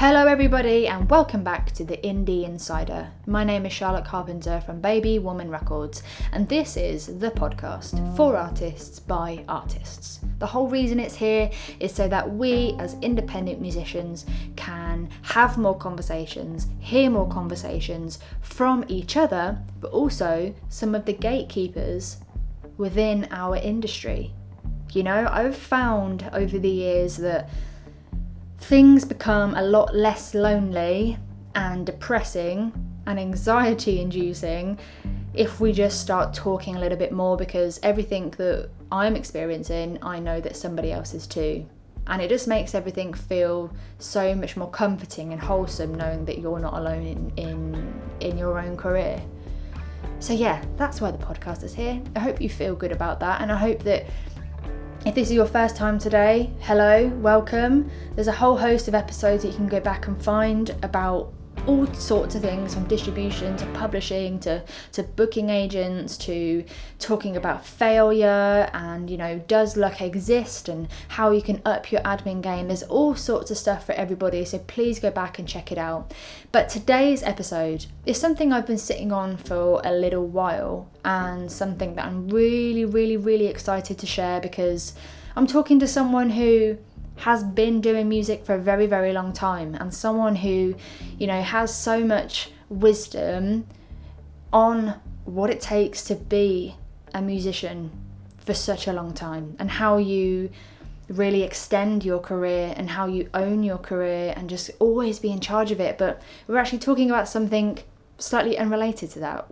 Hello, everybody, and welcome back to the Indie Insider. My name is Charlotte Carpenter from Baby Woman Records, and this is the podcast for artists by artists. The whole reason it's here is so that we, as independent musicians, can have more conversations, hear more conversations from each other, but also some of the gatekeepers within our industry. You know, I've found over the years that things become a lot less lonely and depressing and anxiety inducing if we just start talking a little bit more because everything that I'm experiencing, I know that somebody else is too. And it just makes everything feel so much more comforting and wholesome knowing that you're not alone in, in, in your own career. So, yeah, that's why the podcast is here. I hope you feel good about that, and I hope that if this is your first time today, hello, welcome. There's a whole host of episodes that you can go back and find about all sorts of things from distribution to publishing to, to booking agents to talking about failure and you know does luck exist and how you can up your admin game. There's all sorts of stuff for everybody so please go back and check it out. But today's episode is something I've been sitting on for a little while and something that I'm really really really excited to share because I'm talking to someone who has been doing music for a very, very long time and someone who, you know, has so much wisdom on what it takes to be a musician for such a long time and how you really extend your career and how you own your career and just always be in charge of it. But we're actually talking about something slightly unrelated to that.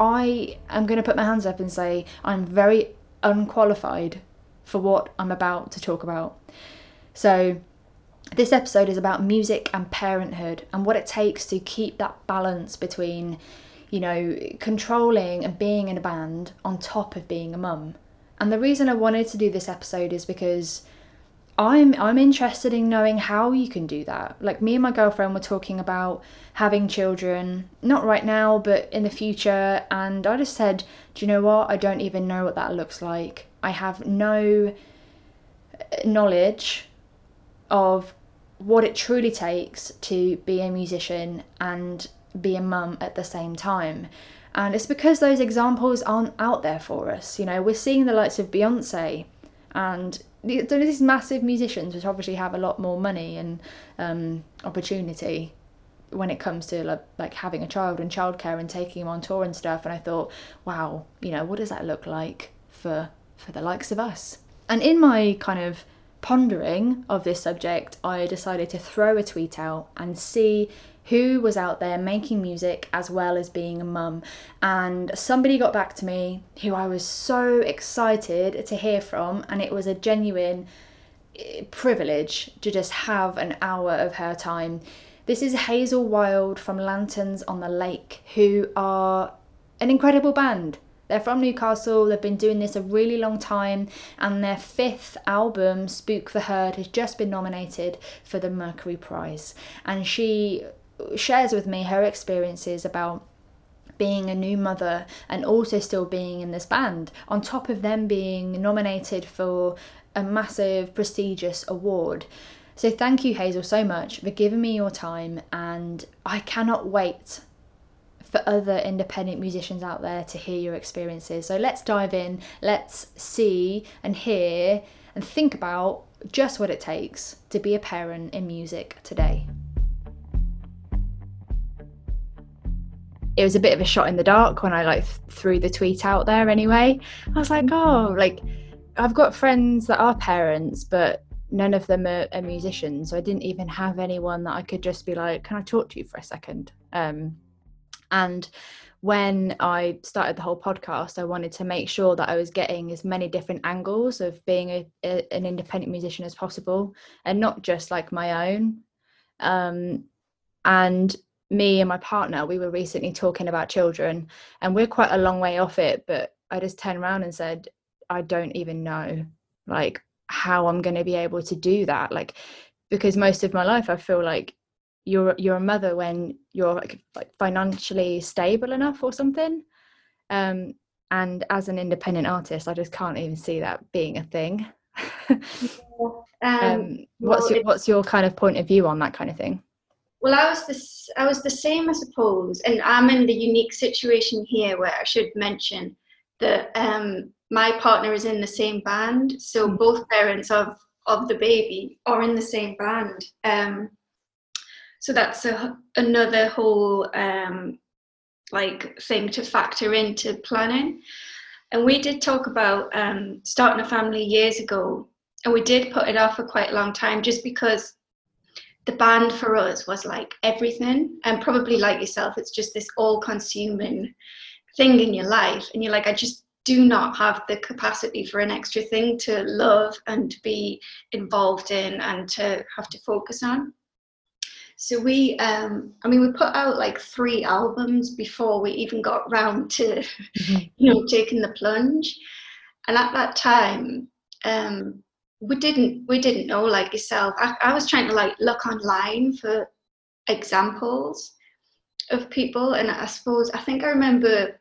I am going to put my hands up and say I'm very unqualified for what I'm about to talk about. So, this episode is about music and parenthood and what it takes to keep that balance between, you know, controlling and being in a band on top of being a mum. And the reason I wanted to do this episode is because I'm I'm interested in knowing how you can do that. Like me and my girlfriend were talking about having children, not right now, but in the future, and I just said, "Do you know what? I don't even know what that looks like. I have no uh, knowledge of what it truly takes to be a musician and be a mum at the same time. And it's because those examples aren't out there for us. You know, we're seeing the likes of Beyonce and these massive musicians, which obviously have a lot more money and um, opportunity when it comes to like, like having a child and childcare and taking him on tour and stuff. And I thought, wow, you know, what does that look like for for the likes of us? And in my kind of pondering of this subject, I decided to throw a tweet out and see who was out there making music as well as being a mum. And somebody got back to me who I was so excited to hear from, and it was a genuine eh, privilege to just have an hour of her time. This is Hazel Wild from Lanterns on the Lake, who are an incredible band. They're from Newcastle, they've been doing this a really long time, and their fifth album, Spook the Herd, has just been nominated for the Mercury Prize. And she shares with me her experiences about being a new mother and also still being in this band, on top of them being nominated for a massive, prestigious award. So, thank you, Hazel, so much for giving me your time, and I cannot wait for other independent musicians out there to hear your experiences. So let's dive in, let's see and hear and think about just what it takes to be a parent in music today. It was a bit of a shot in the dark when I like threw the tweet out there anyway. I was like, oh, like I've got friends that are parents, but none of them are, are musicians. So I didn't even have anyone that I could just be like, can I talk to you for a second? Um, and when I started the whole podcast, I wanted to make sure that I was getting as many different angles of being a, a, an independent musician as possible, and not just like my own. Um, and me and my partner, we were recently talking about children, and we're quite a long way off it. But I just turned around and said, I don't even know, like how I'm going to be able to do that, like because most of my life I feel like you're you're a mother when you're like, financially stable enough or something um and as an independent artist i just can't even see that being a thing um, um, what's your what's your kind of point of view on that kind of thing well, I was this. I was the same, I suppose, and I'm in the unique situation here where I should mention that um, my partner is in the same band, so mm. both parents of of the baby are in the same band. So that's a, another whole um, like thing to factor into planning. And we did talk about um, starting a family years ago, and we did put it off for quite a long time just because the band for us was like everything and probably like yourself it's just this all consuming thing in your life and you're like i just do not have the capacity for an extra thing to love and to be involved in and to have to focus on so we um i mean we put out like three albums before we even got round to mm-hmm. you know taking the plunge. And at that time um we didn't we didn't know like yourself. I, I was trying to like look online for examples of people. And i suppose i think i remember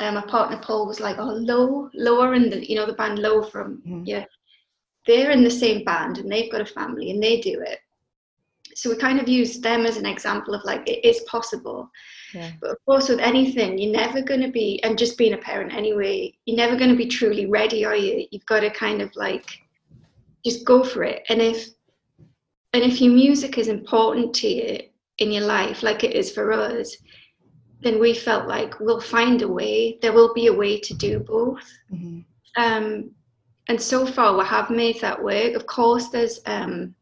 um, my partner paul was like oh low lower in the you know the band low from mm-hmm. yeah. They're in the same band and they've got a family and they do it so we kind of used them as an example of like it is possible yeah. but of course with anything you're never going to be and just being a parent anyway you're never going to be truly ready are you you've got to kind of like just go for it. And if and if your music is important to you in your life, like it is for us, then we felt like we'll find a way. There will be a way to do both. Mm-hmm. Um, and so far, we have made that work. Of course, there's um,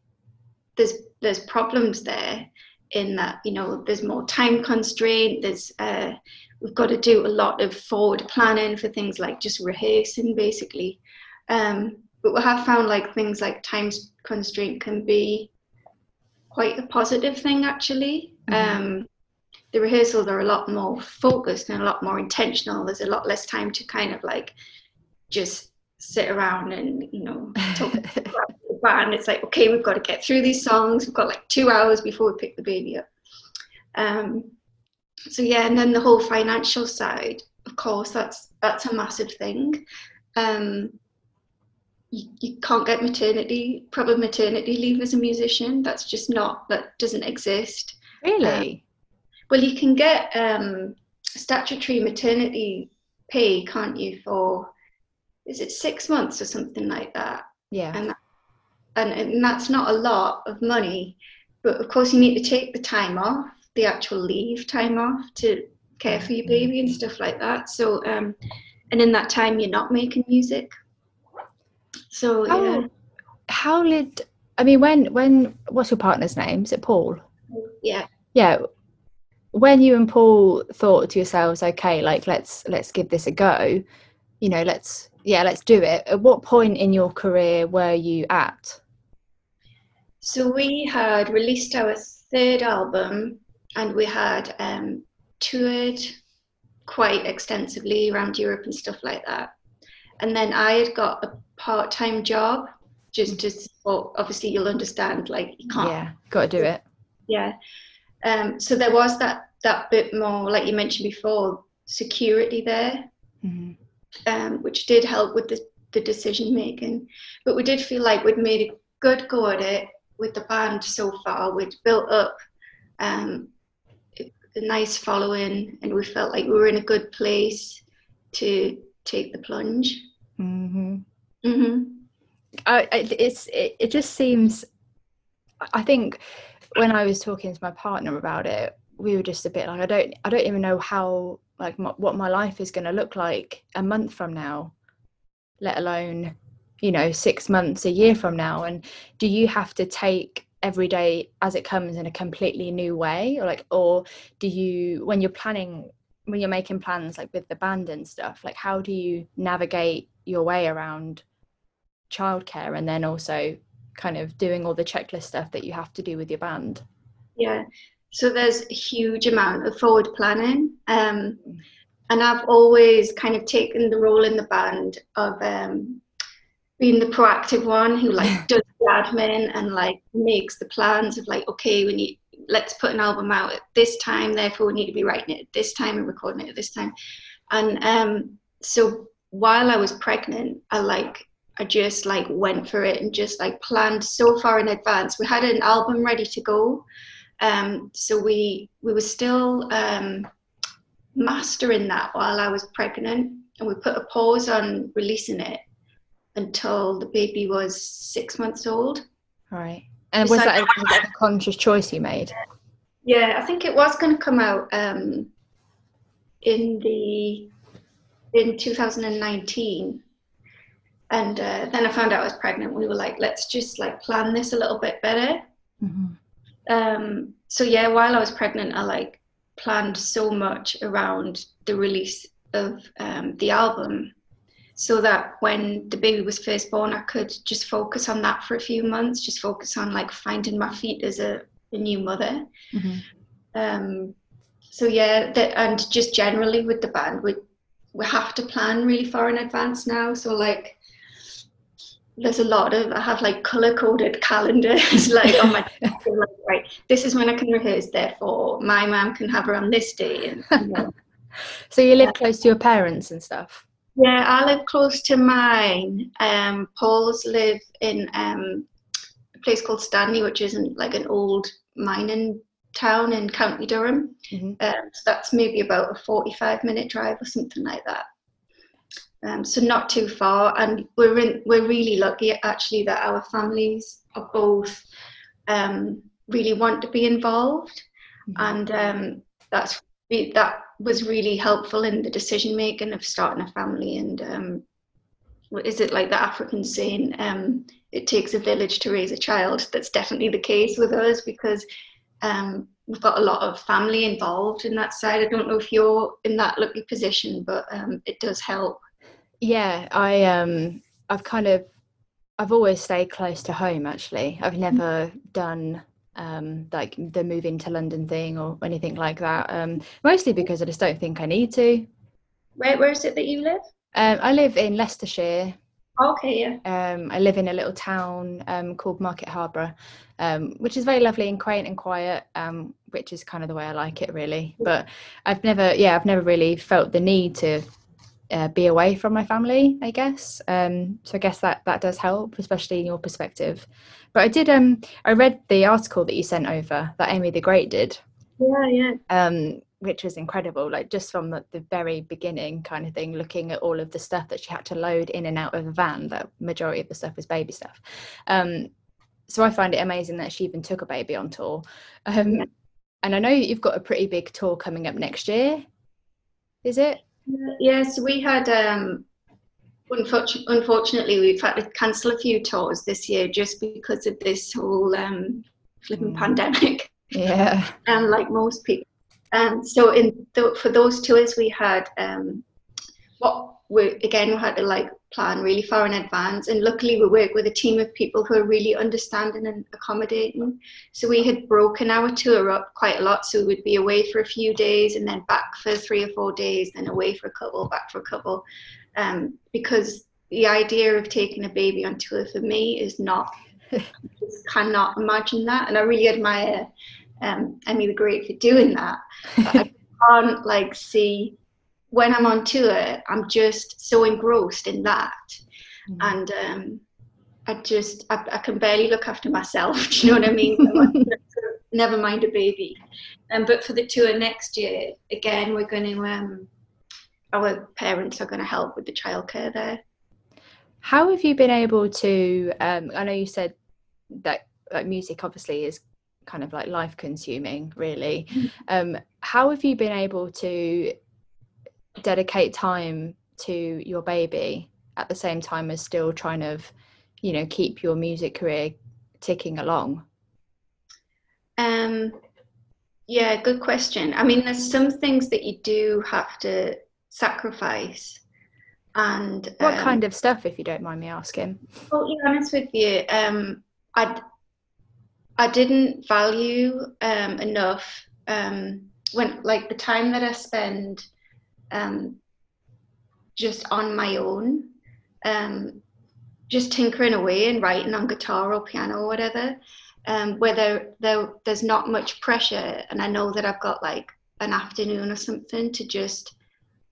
there's there's problems there in that you know there's more time constraint. There's uh, we've got to do a lot of forward planning for things like just rehearsing, basically. Um, but we have found like things like time constraint can be quite a positive thing actually. Mm-hmm. Um, the rehearsals are a lot more focused and a lot more intentional. There's a lot less time to kind of like just sit around and you know talk band. It's like okay, we've got to get through these songs. We've got like two hours before we pick the baby up. Um, so yeah, and then the whole financial side, of course, that's that's a massive thing. Um, you, you can't get maternity proper maternity leave as a musician that's just not that doesn't exist really um, well you can get um, statutory maternity pay can't you for is it six months or something like that yeah and, and and that's not a lot of money but of course you need to take the time off the actual leave time off to care for your baby and stuff like that so um and in that time you're not making music so how, yeah. How did I mean when when what's your partner's name? Is it Paul? Yeah. Yeah. When you and Paul thought to yourselves, okay, like let's let's give this a go, you know, let's yeah, let's do it. At what point in your career were you at? So we had released our third album and we had um, toured quite extensively around Europe and stuff like that. And then I had got a part-time job just just well, obviously you'll understand like you can't yeah got to do it yeah um so there was that that bit more like you mentioned before security there mm-hmm. um which did help with the, the decision making but we did feel like we'd made a good go at it with the band so far we'd built up um a nice following and we felt like we were in a good place to take the plunge mm-hmm. Mm-hmm. I, it's it, it just seems. I think when I was talking to my partner about it, we were just a bit like I don't I don't even know how like my, what my life is going to look like a month from now, let alone you know six months a year from now. And do you have to take every day as it comes in a completely new way, or like or do you when you're planning when you're making plans like with the band and stuff like how do you navigate your way around childcare and then also kind of doing all the checklist stuff that you have to do with your band? Yeah, so there's a huge amount of forward planning. Um, and I've always kind of taken the role in the band of um, being the proactive one who like does the admin and like makes the plans of like, okay, we need, let's put an album out at this time, therefore we need to be writing it at this time and recording it at this time. And um, so while I was pregnant, I like I just like went for it and just like planned so far in advance. We had an album ready to go, Um, so we we were still um, mastering that while I was pregnant, and we put a pause on releasing it until the baby was six months old. Right. And was that a, was that a conscious choice you made? Yeah, I think it was going to come out um, in the in 2019 and uh, then i found out i was pregnant we were like let's just like plan this a little bit better mm-hmm. um, so yeah while i was pregnant i like planned so much around the release of um, the album so that when the baby was first born i could just focus on that for a few months just focus on like finding my feet as a, a new mother mm-hmm. um, so yeah that, and just generally with the band we we have to plan really far in advance now so like there's a lot of I have like color coded calendars like on my like, right this is when I can rehearse therefore my mom can have her on this day and you know. so you live close to your parents and stuff yeah I live close to mine. Um Paul's live in um a place called Stanley which isn't like an old mining town in County Durham. Mm-hmm. um, so that's maybe about a 45 minute drive or something like that. Um, so not too far, and we're in, we're really lucky actually that our families are both um, really want to be involved, mm-hmm. and um, that's that was really helpful in the decision making of starting a family. And um, is it like the African saying, um, "It takes a village to raise a child"? That's definitely the case with us because um, we've got a lot of family involved in that side. I don't know if you're in that lucky position, but um, it does help. Yeah, I um I've kind of I've always stayed close to home actually. I've never done um like the move into London thing or anything like that. Um mostly because I just don't think I need to. Where where is it that you live? Um I live in Leicestershire. Okay, yeah. Um I live in a little town um called Market Harborough, um, which is very lovely and quaint and quiet, um, which is kind of the way I like it really. But I've never yeah, I've never really felt the need to uh, be away from my family i guess. Um, so i guess that that does help especially in your perspective. But i did um i read the article that you sent over that amy the great did. Yeah yeah. Um which was incredible like just from the, the very beginning kind of thing looking at all of the stuff that she had to load in and out of a van that majority of the stuff was baby stuff. Um so i find it amazing that she even took a baby on tour. Um yeah. and i know you've got a pretty big tour coming up next year is it Yes, we had. Um, unfortunately, we've had to cancel a few tours this year just because of this whole um, flipping mm. pandemic. Yeah, and like most people. And so, in th- for those tours, we had um, what we again we had to like plan really far in advance. And luckily we work with a team of people who are really understanding and accommodating. So we had broken our tour up quite a lot. So we'd be away for a few days and then back for three or four days then away for a couple back for a couple. Um, because the idea of taking a baby on tour for me is not just cannot imagine that. And i really admire um, Amy the Great for doing that. I can't like see when I'm on tour, I'm just so engrossed in that. Mm-hmm. And um, I just, I, I, can barely look after myself. Do you know what I mean? Never mind a baby. Um, but for the tour next year, again, we're going to, um, our parents are going to help with the childcare there. How have you been able to? Um, I know you said that like music obviously is kind of like life consuming, really. Mm-hmm. Um, how have you been able to dedicate time to your baby at the same time as still trying to you know keep your music career ticking along? Um yeah good question. I mean there's some things that you do have to sacrifice and what um, kind of stuff if you don't mind me asking? Well to be honest with you um i i didn't value um enough um when like the time that i spend um, just on my own, um, just tinkering away and writing on guitar or piano or whatever, um, where there, there, there's not much pressure. And I know that I've got like an afternoon or something to just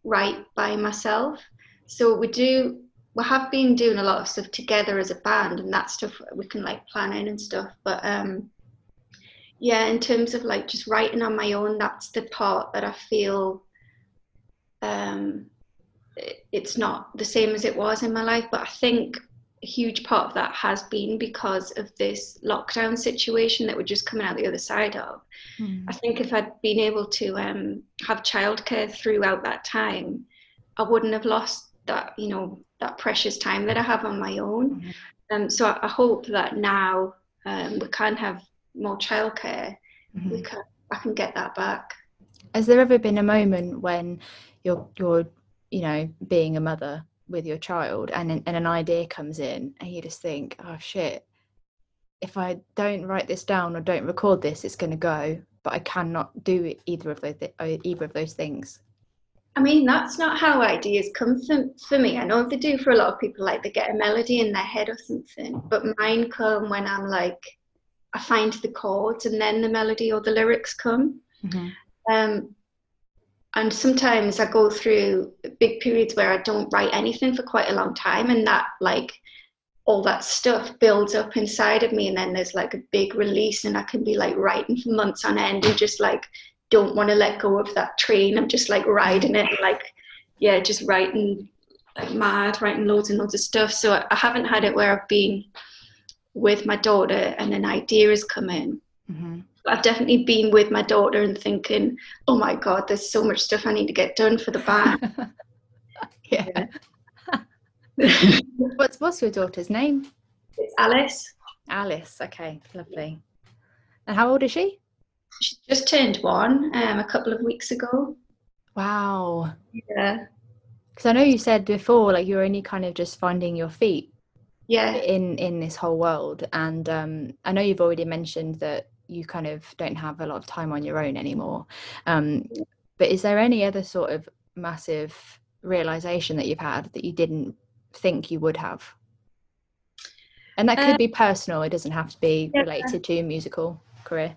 write by myself. So we do, we have been doing a lot of stuff together as a band and that stuff we can like plan in and stuff. But um, yeah, in terms of like just writing on my own, that's the part that I feel um, it's not the same as it was in my life. But I think a huge part of that has been because of this lockdown situation that we're just coming out the other side of. Mm. I think if I'd been able to um, have childcare throughout that time, I wouldn't have lost that, you know, that precious time that I have on my own. Mm-hmm. Um, so I, I, hope that now um, we can have more childcare. Mm-hmm. We can, I can get that back. Has there ever been a moment when you're you're you know being a mother with your child and and an idea comes in and you just think oh shit. If i don't write this down or don't record this it's going to go but i cannot do either of those uh, either of those things. I mean that's not how ideas come for, for me. I know they do for a lot of people like they get a melody in their head or something but mine come when i'm like i find the chords and then the melody or the lyrics come. Mm-hmm. um, and sometimes I go through big periods where I don't write anything for quite a long time, and that like all that stuff builds up inside of me, and then there's like a big release, and I can be like writing for months on end, and just like don't want to let go of that train. I'm just like riding it, like yeah, just writing like mad, writing loads and loads of stuff. So I haven't had it where I've been with my daughter and an idea has come in. Mm-hmm I've definitely been with my daughter and thinking, oh my God, there's so much stuff I need to get done for the band. yeah. what's what's your daughter's name? It's Alice. Alice, okay, lovely. And how old is she? She just turned one um, a couple of weeks ago. Wow. Yeah. Because I know you said before, like you're only kind of just finding your feet. Yeah. In in this whole world, and um, I know you've already mentioned that you kind of don't have a lot of time on your own anymore. Um, but is there any other sort of massive realization that you've had that you didn't think you would have? And that could uh, be personal, it doesn't have to be yeah. related to your musical career.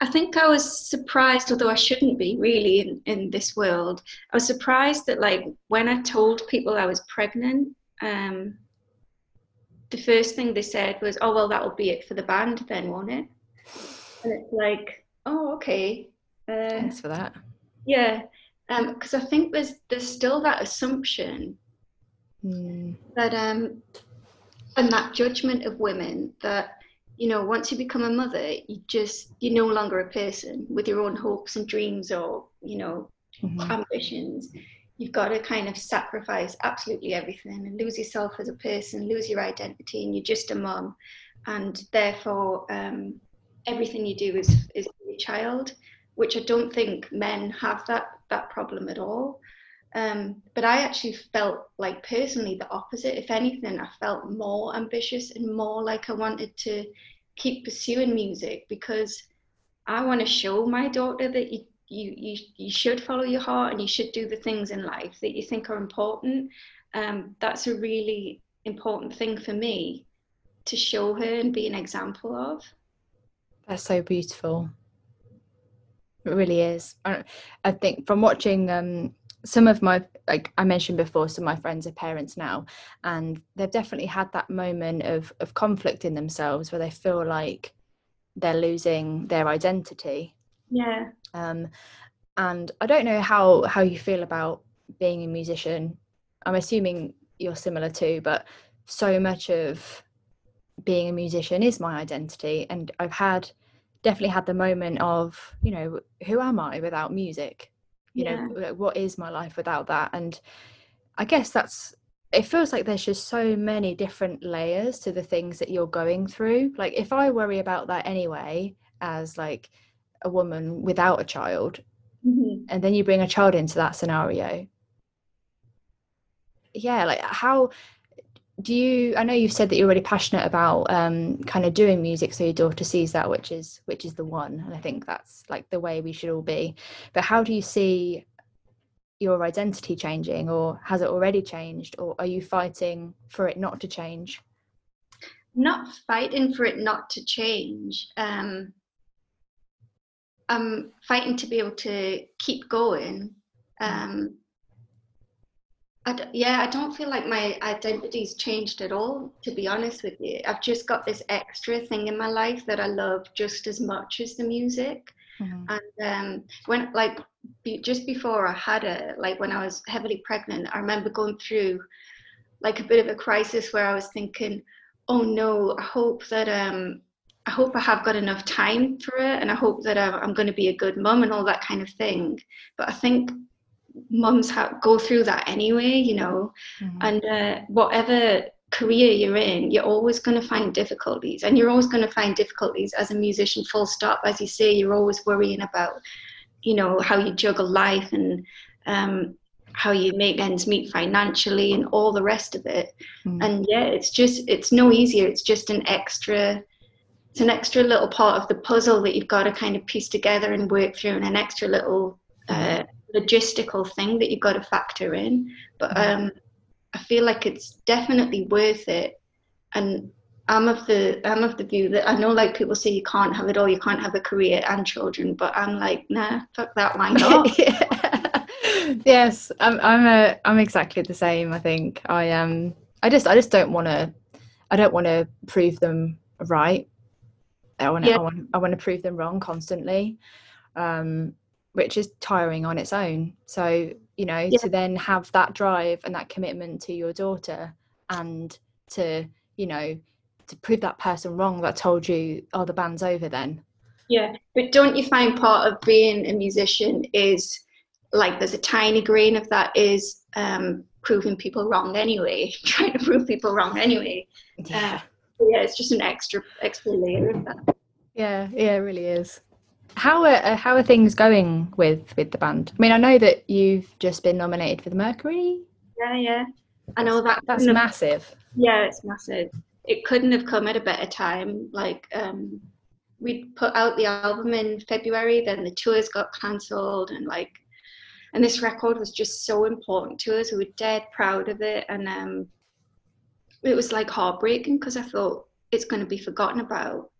I think I was surprised, although I shouldn't be really in, in this world. I was surprised that, like, when I told people I was pregnant, um, the first thing they said was, "Oh well, that'll be it for the band, then, won't it?" And it's like, oh, okay. Uh, Thanks for that. Yeah, because um, I think there's there's still that assumption mm. that um, and that judgment of women that you know once you become a mother, you just you're no longer a person with your own hopes and dreams or you know mm-hmm. ambitions. You've got to kind of sacrifice absolutely everything and lose yourself as a person, lose your identity, and you're just a mom, and therefore um, everything you do is is your child, which I don't think men have that that problem at all. Um, but I actually felt like personally the opposite. If anything, I felt more ambitious and more like I wanted to keep pursuing music because I want to show my daughter that you, you you you should follow your heart and you should do the things in life that you think are important. Um, that's a really important thing for me to show her and be an example of. That's so beautiful. It really is. I, I think from watching um, some of my, like I mentioned before, some of my friends are parents now, and they've definitely had that moment of of conflict in themselves where they feel like they're losing their identity. Yeah. Um, and I don't know how how you feel about being a musician. I'm assuming you're similar too, but so much of being a musician is my identity and i've had definitely had the moment of you know who am i without music you yeah. know what is my life without that and i guess that's it feels like there's just so many different layers to the things that you're going through like if i worry about that anyway as like a woman without a child mm-hmm. and then you bring a child into that scenario yeah like how do you i know you've said that you're really passionate about um, kind of doing music so your daughter sees that which is which is the one and i think that's like the way we should all be. But how do you see your identity changing or has it already changed or are you fighting for it not to change? Not fighting for it not to change. Um, i'm fighting to be able to keep going. Um, I d- yeah, I don't feel like my identity's changed at all, to be honest with you. I've just got this extra thing in my life that I love just as much as the music. Mm-hmm. And um, when, like, be, just before I had it, like when I was heavily pregnant, I remember going through like a bit of a crisis where I was thinking, oh no, I hope that um, I hope I have got enough time for it, and I hope that I'm, I'm going to be a good mum and all that kind of thing. But I think mums have go through that anyway, you know, mm-hmm. and uh, whatever career you're in, you're always going to find difficulties, and you're always going to find difficulties as a musician. Full stop. As you say, you're always worrying about, you know, how you juggle life and um, how you make ends meet financially and all the rest of it. Mm-hmm. And yeah, it's just it's no easier. It's just an extra. It's an extra little part of the puzzle that you've got to kind of piece together and work through, and an extra little uh, logistical thing that you've got to factor in. But mm-hmm. um, I feel like it's definitely worth it. And I'm of the I'm of the view that I know like people say you can't have it all, you can't have a career and children, but I'm like, nah, fuck that, why not? yes, I'm I'm a I'm exactly the same. I think I um I just I just don't want to I don't want to prove them right. I want yeah. I want I want to prove them wrong constantly. Um, which is tiring on its own. So, you know, yeah. to then have that drive and that commitment to your daughter and to, you know, to prove that person wrong that told you, oh, the band's over then. Yeah. But don't you find part of being a musician is like there's a tiny grain of that is um, proving people wrong anyway, trying to prove people wrong anyway. Yeah. Uh, yeah, it's just an extra extra layer of that. Yeah, yeah, it really is. How are uh, how are things going with with the band? I mean, I know that you've just been nominated for the Mercury. Yeah, yeah. I know that. That's massive. yeah, it's massive. It couldn't have come at a better time. Like, um, we put out the album in February, then the tours got cancelled, and like, and this record was just so important to us. We were dead proud of it, and um, it was like heartbreaking because I thought it's going to be forgotten about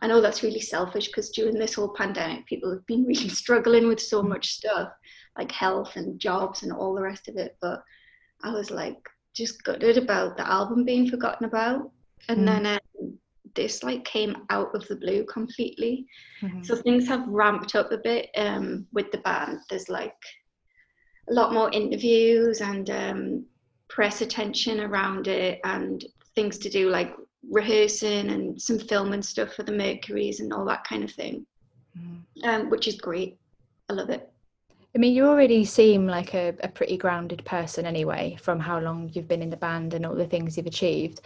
I know that's really selfish because during this whole pandemic, people have been really struggling with so much stuff like health and jobs and all the rest of it. But I was like just gutted about the album being forgotten about. And mm. then um, this like came out of the blue completely. Mm-hmm. So things have ramped up a bit um, with the band. There's like a lot more interviews and um, press attention around it and things to do like rehearsing and some film and stuff for the Mercuries and all that kind of thing, mm. um, which is great. I love it. I mean, you already seem like a, a pretty grounded person anyway, from how long you've been in the band and all the things you've achieved.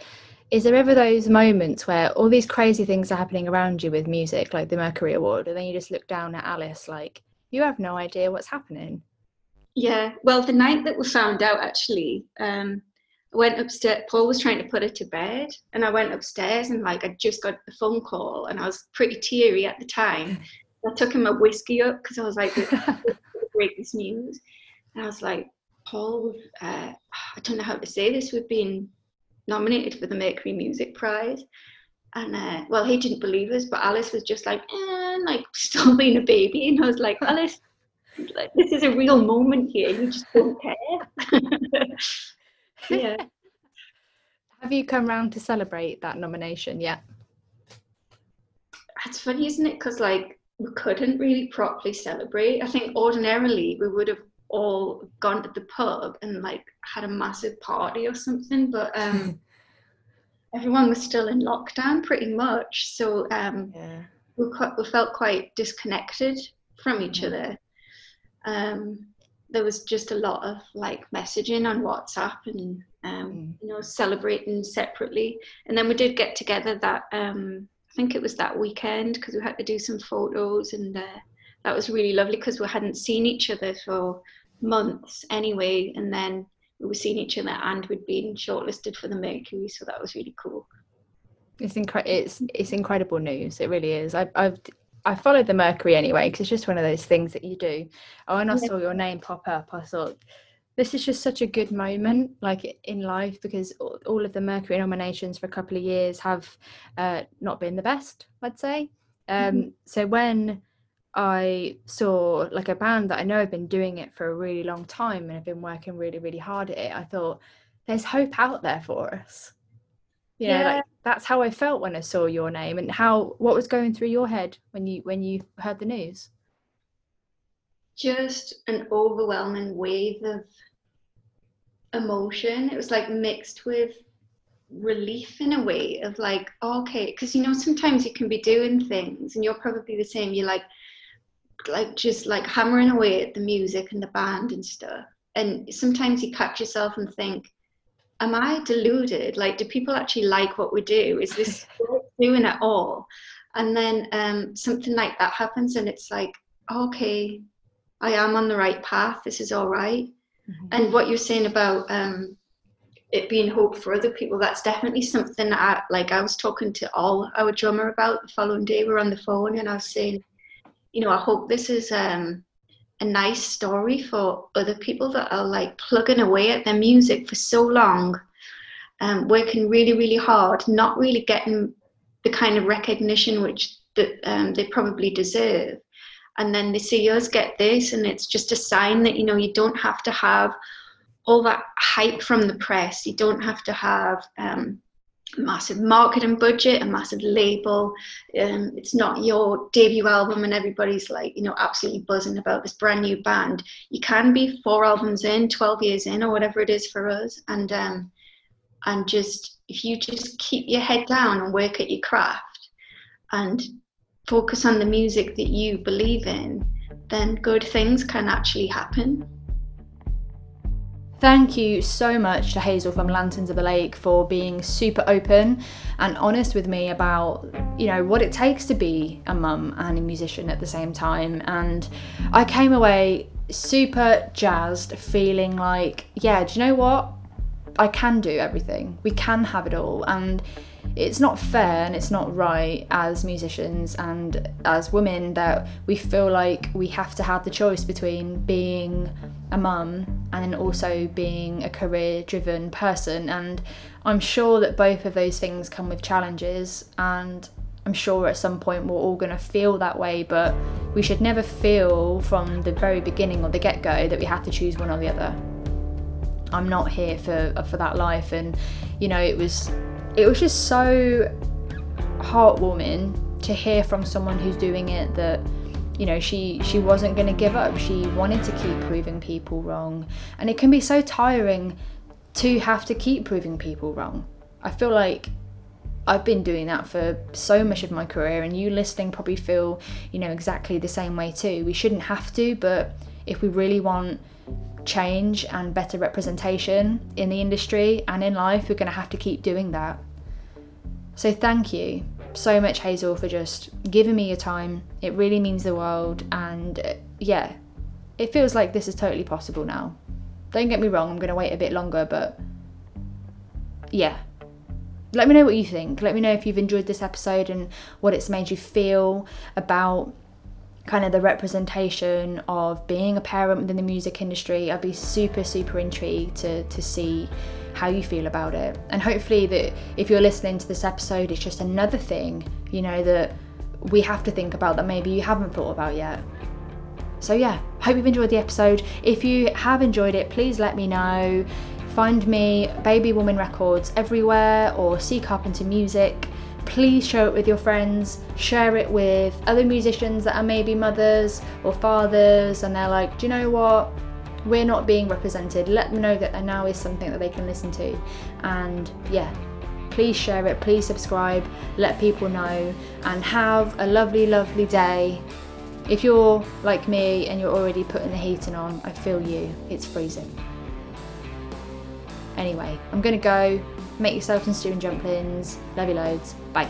Is there ever those moments where all these crazy things are happening around you with music, like the Mercury Award, and then you just look down at Alice like, you have no idea what's happening? Yeah, well, the night that we found out, actually, um, went upstairs. Paul was trying to put her to bed, and I went upstairs and like I just got a phone call, and I was pretty teary at the time. I took him a whiskey up because I was like, "Break this news," and I was like, "Paul, uh, I don't know how to say this. We've been nominated for the Mercury Music Prize." And uh, well, he didn't believe us, but Alice was just like, eh, like still being a baby, and I was like, Alice, this is a real moment here. You just don't care. yeah. Have you come round to celebrate that nomination yet? It's funny, isn't it? Because like we couldn't really properly celebrate. I think ordinarily we would have all gone to the pub and like had a massive party or something, but um, everyone was still in lockdown pretty much. So um, yeah. we, we felt quite disconnected from each mm. other. Um, there was just a lot of like messaging on WhatsApp and um, mm. you know celebrating separately. And then we did get together that um, I think it was that weekend because we had to do some photos and uh, that was really lovely because we hadn't seen each other for months anyway. And then we were seeing each other and we'd been shortlisted for the Mercury, so that was really cool. It's incredible. It's it's incredible news. It really is. I've I've I followed the Mercury anyway because it's just one of those things that you do. Oh, and I saw your name pop up, I thought this is just such a good moment, like in life, because all of the Mercury nominations for a couple of years have uh, not been the best, I'd say. Um, mm-hmm. So when I saw like a band that I know have been doing it for a really long time and have been working really, really hard at it, I thought there's hope out there for us. You know, Yeah. like that's how I felt when I saw your name and how what was going through your head when you when you heard the news. just an overwhelming wave of emotion. It was like mixed with relief in a way of like, okay, because you know, sometimes you can be doing things and you're probably the same. You're like, like just like hammering away at the music and the band and stuff. And sometimes you catch yourself and think, am I deluded? Like, do people actually like what we do? Is this doing at all? And then um, something like that happens, and it's like, okay, I am on the right path. This is all right. And what you're saying about um, it being hope for other people, that's definitely something that I, like I was talking to all our drummer about the following day. We are on the phone and I was saying, you know, I hope this is um, a nice story for other people that are like plugging away at their music for so long, um, working really, really hard, not really getting the kind of recognition which that um, they probably deserve. And then they see us get this and it's just a sign that you know you don't have to have all that hype from the press. You don't have to have um, massive marketing budget a massive label um, it's not your debut album and everybody's like you know absolutely buzzing about this brand new band you can be four albums in 12 years in or whatever it is for us and um, and just if you just keep your head down and work at your craft and focus on the music that you believe in, then good things can actually happen. Thank you so much to Hazel from Lanterns of the Lake for being super open and honest with me about, you know, what it takes to be a mum and a musician at the same time. And I came away super jazzed, feeling like, yeah, do you know what? I can do everything. We can have it all. And it's not fair and it's not right as musicians and as women that we feel like we have to have the choice between being a mum and then also being a career driven person. And I'm sure that both of those things come with challenges and I'm sure at some point we're all going to feel that way but we should never feel from the very beginning or the get-go that we have to choose one or the other. I'm not here for for that life and you know it was it was just so heartwarming to hear from someone who's doing it that you know she she wasn't going to give up. She wanted to keep proving people wrong. And it can be so tiring to have to keep proving people wrong. I feel like I've been doing that for so much of my career, and you listening probably feel, you know, exactly the same way too. We shouldn't have to, but if we really want change and better representation in the industry and in life, we're going to have to keep doing that. So, thank you so much, Hazel, for just giving me your time. It really means the world, and uh, yeah, it feels like this is totally possible now. Don't get me wrong, I'm going to wait a bit longer, but yeah. Let me know what you think. Let me know if you've enjoyed this episode and what it's made you feel about kind of the representation of being a parent within the music industry. I'd be super, super intrigued to, to see how you feel about it. And hopefully that if you're listening to this episode, it's just another thing, you know, that we have to think about that maybe you haven't thought about yet. So yeah, hope you've enjoyed the episode. If you have enjoyed it, please let me know. Find me Baby Woman Records everywhere or C Carpenter Music please share it with your friends, share it with other musicians that are maybe mothers or fathers, and they're like, do you know what? We're not being represented. Let them know that there now is something that they can listen to. And yeah, please share it, please subscribe, let people know, and have a lovely, lovely day. If you're like me and you're already putting the heating on, I feel you. It's freezing. Anyway, I'm gonna go. Make yourself some stew and dumplings. Love you loads. Bye.